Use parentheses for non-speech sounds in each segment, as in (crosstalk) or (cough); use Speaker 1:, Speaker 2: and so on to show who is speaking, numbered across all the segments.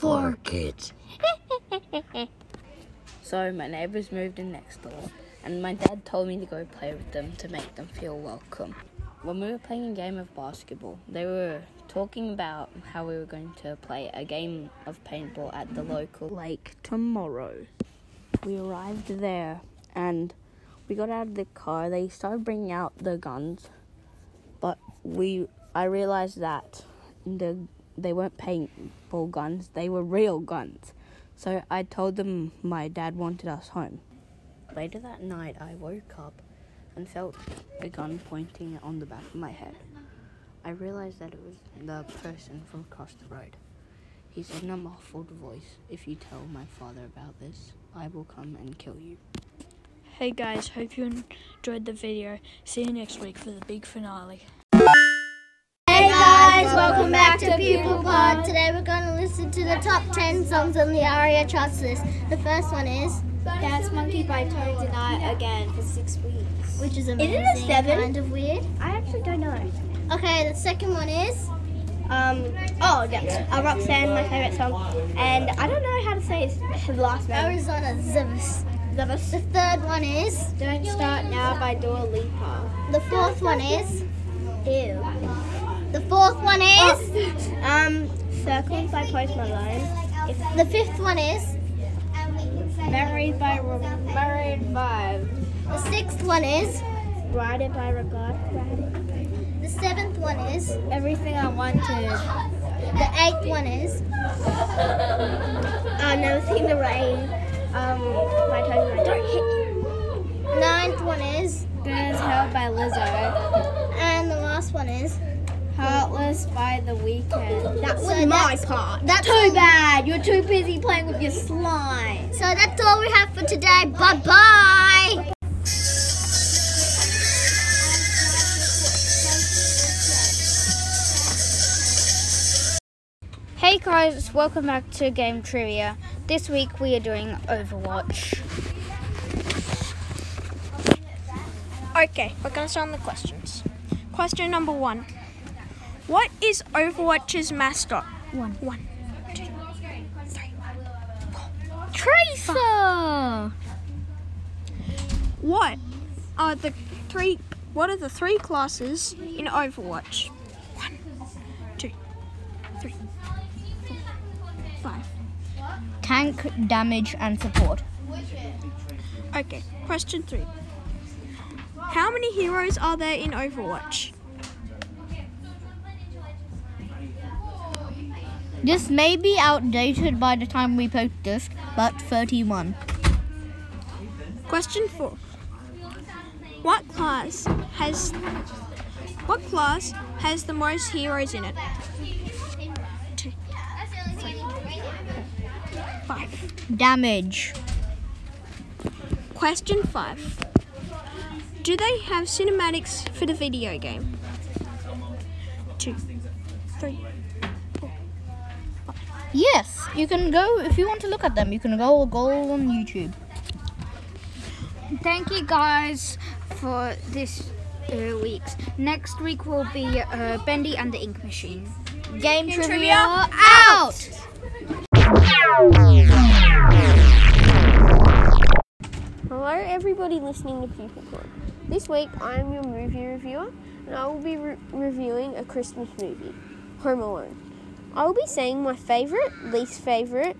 Speaker 1: Fork it. (laughs)
Speaker 2: So my neighbours moved in next door, and my dad told me to go play with them to make them feel welcome. When we were playing a game of basketball, they were talking about how we were going to play a game of paintball at the local lake tomorrow. We arrived there and we got out of the car. They started bringing out the guns, but we I realized that the they weren't paintball guns; they were real guns. So I told them my dad wanted us home. Later that night, I woke up and felt a gun pointing on the back of my head. I realized that it was the person from across the road. He said in a muffled voice, If you tell my father about this, I will come and kill you.
Speaker 3: Hey guys, hope you enjoyed the video. See you next week for the big finale.
Speaker 4: Welcome back to Pupil Pod. Today we're going to listen to the top 10 songs on the ARIA charts list. The first one is,
Speaker 5: Dance Monkey by Tones and I again for six weeks.
Speaker 4: which is amazing.
Speaker 5: it a
Speaker 4: amazing,
Speaker 5: seven?
Speaker 4: kind of weird.
Speaker 5: I actually don't know.
Speaker 4: Okay, the second one is,
Speaker 5: Um, oh yeah, uh, Roxanne, my favorite song, and I don't know how to say his, last name.
Speaker 4: Arizona Zivus.
Speaker 5: Zavis.
Speaker 4: The third one is,
Speaker 5: Don't Start Now by Dua Lipa.
Speaker 4: the fourth one is,
Speaker 5: Ew.
Speaker 4: The fourth one is,
Speaker 5: Um, Circles by Post Malone.
Speaker 4: the fifth one is,
Speaker 5: Memories by Maroon 5.
Speaker 4: the sixth one is,
Speaker 5: Ride It by Regard.
Speaker 4: the seventh one is,
Speaker 5: Everything I Wanted.
Speaker 4: the eighth one is,
Speaker 5: I've never seen the rain. Um, by Tones and I. Don't hit
Speaker 4: ninth one is,
Speaker 5: Burns Hell by Lizzo.
Speaker 4: and the last one is,
Speaker 5: Heartless by The Weeknd. That was
Speaker 4: So
Speaker 5: my
Speaker 4: that's-
Speaker 5: part.
Speaker 4: that's
Speaker 5: too
Speaker 4: all-
Speaker 5: bad. You're too busy playing with your slime.
Speaker 4: so that's all we have for today. Bye bye.
Speaker 6: Hey guys, welcome back to Game Trivia. This week we are doing Overwatch.
Speaker 3: Okay, we're gonna start on the questions. Question number one. What is Overwatch's mascot?
Speaker 6: One.
Speaker 3: One, two, three.
Speaker 6: Tracer!
Speaker 3: What are the three what are the three classes in Overwatch? One, two, three, four, five.
Speaker 6: Tank, damage, and support.
Speaker 3: Okay, question three. How many heroes are there in Overwatch?
Speaker 6: This may be outdated by the time we post this, but 31.
Speaker 3: Question four. What class has what class has the most heroes in it? Two, three, four, five.
Speaker 6: Damage.
Speaker 3: Question five. Do they have cinematics for the video game? Two, three.
Speaker 6: Yes, you can go, if you want to look at them, you can go, go on YouTube. Thank you guys for this uh, week's. Next week will be uh, Bendy and the Ink Machine. Game, trivia,
Speaker 3: trivia
Speaker 6: out!
Speaker 5: Hello, everybody listening to Pupil Pod. This week, I am your movie reviewer, and I will be re- reviewing a Christmas movie, Home Alone. I will be saying my favourite, least favourite,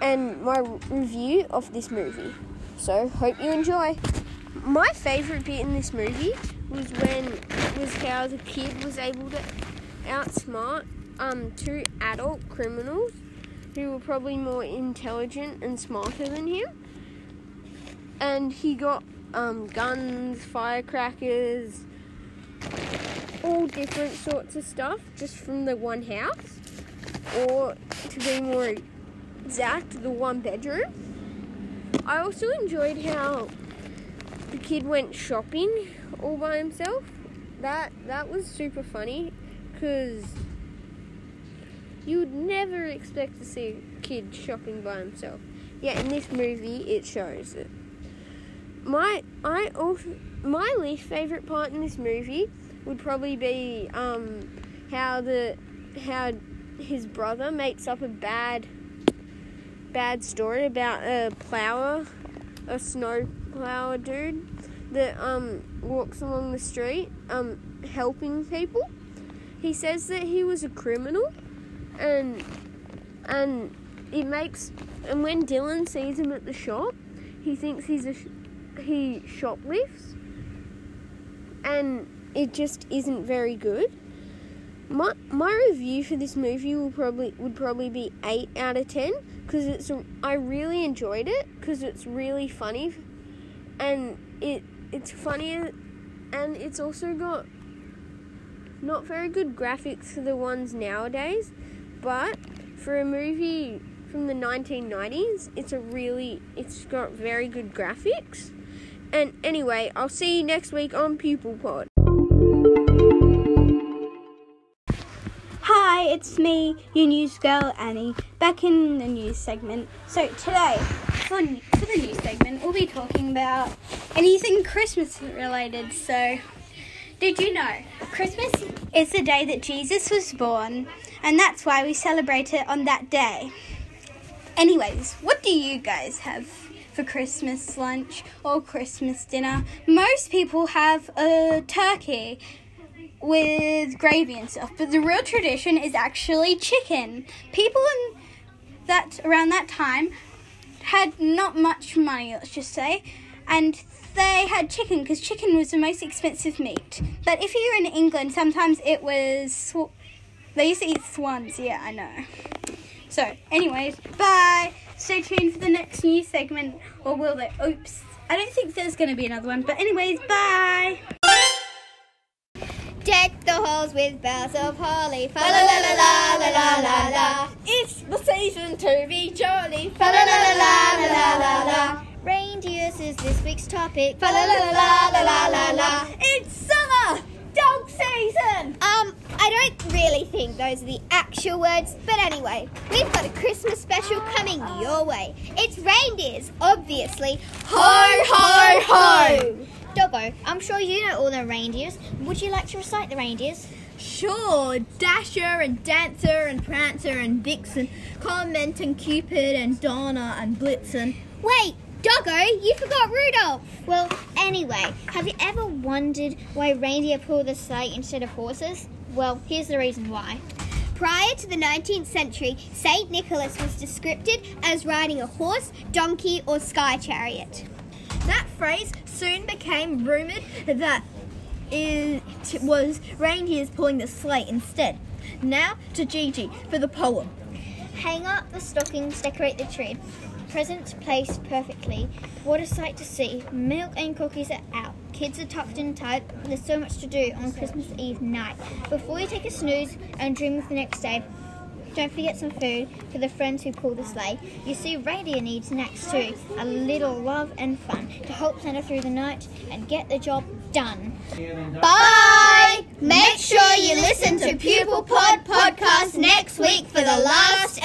Speaker 5: and my review of this movie. So, hope you enjoy. My favourite bit in this movie was when was how the kid was able to outsmart um, two adult criminals who were probably more intelligent and smarter than him and he got um, guns, firecrackers, all different sorts of stuff just from the one house, or to be more exact, the one bedroom. I also enjoyed how the kid went shopping all by himself. That that was super funny because you would never expect to see a kid shopping by himself. Yeah, in this movie it shows it my I also my least favorite part in this movie would probably be um how the how his brother makes up a bad bad story about a plower, a snow plower dude that um walks along the street um helping people. He says that he was a criminal, and and it makes and when Dylan sees him at the shop, he thinks he's a he shoplifts, and it just isn't very good. My my review for this movie will probably would probably be eight out of ten because it's I really enjoyed it because it's really funny, and it it's funny and it's also got not very good graphics for the ones nowadays, but for a movie from the 1990s, it's a really it's got very good graphics. And anyway, I'll see you next week on Pupil Pod.
Speaker 7: Hi, it's me, your news girl Annie, back in the news segment. So today, for, for the news segment, we'll be talking about anything Christmas related. So, did you know Christmas is the day that Jesus was born, and that's why we celebrate it on that day. Anyways, what do you guys have for Christmas lunch or Christmas dinner? Most people have a turkey with gravy and stuff, but the real tradition is actually chicken. People in that around that time had not much money, let's just say, and they had chicken because chicken was the most expensive meat. But if you're in England, sometimes it was sw- they used to eat swans. Yeah, I know. So, anyways, bye. Stay tuned for the next news segment, or will they? Oops. I don't think there's going to be another one. But anyways, bye.
Speaker 8: Deck the halls with boughs of holly. Fa la la la la la la la.
Speaker 7: It's the season to be jolly.
Speaker 8: Fa la la la la la la la. Reindeers is this week's topic. Fa la la la la la la la.
Speaker 7: It's summer, dog season.
Speaker 8: Um, I don't really think those are the actual words, but anyway, we've got a Christmas special coming your way. It's reindeers, obviously. Ho, ho, ho! Doggo, I'm sure you know all the reindeers. Would you like to recite the reindeers?
Speaker 6: Sure, Dasher and Dancer and Prancer and Vixen, Comet and Cupid and Donner and Blitzen.
Speaker 8: Wait, Doggo, you forgot Rudolph. Well, anyway, have you ever wondered why reindeer pull the sleigh instead of horses? Well, here's the reason why. Prior to the 19th century, St. Nicholas was described as riding a horse, donkey, or sky chariot.
Speaker 6: That phrase soon became rumoured that it was reindeers pulling the sleigh instead. Now to Gigi for the poem.
Speaker 8: Hang up the stockings, decorate the tree. Presents placed perfectly. What a sight to see. Milk and cookies are out. Kids are tucked in tight. There's so much to do on Christmas Eve night. Before you take a snooze and dream of the next day, don't forget some food for the friends who pull the sleigh. You see, reindeer need snacks too. A little love and fun to help Santa through the night and get the job done. Bye! Make sure you listen to Pupil Pod Podcast next week for the last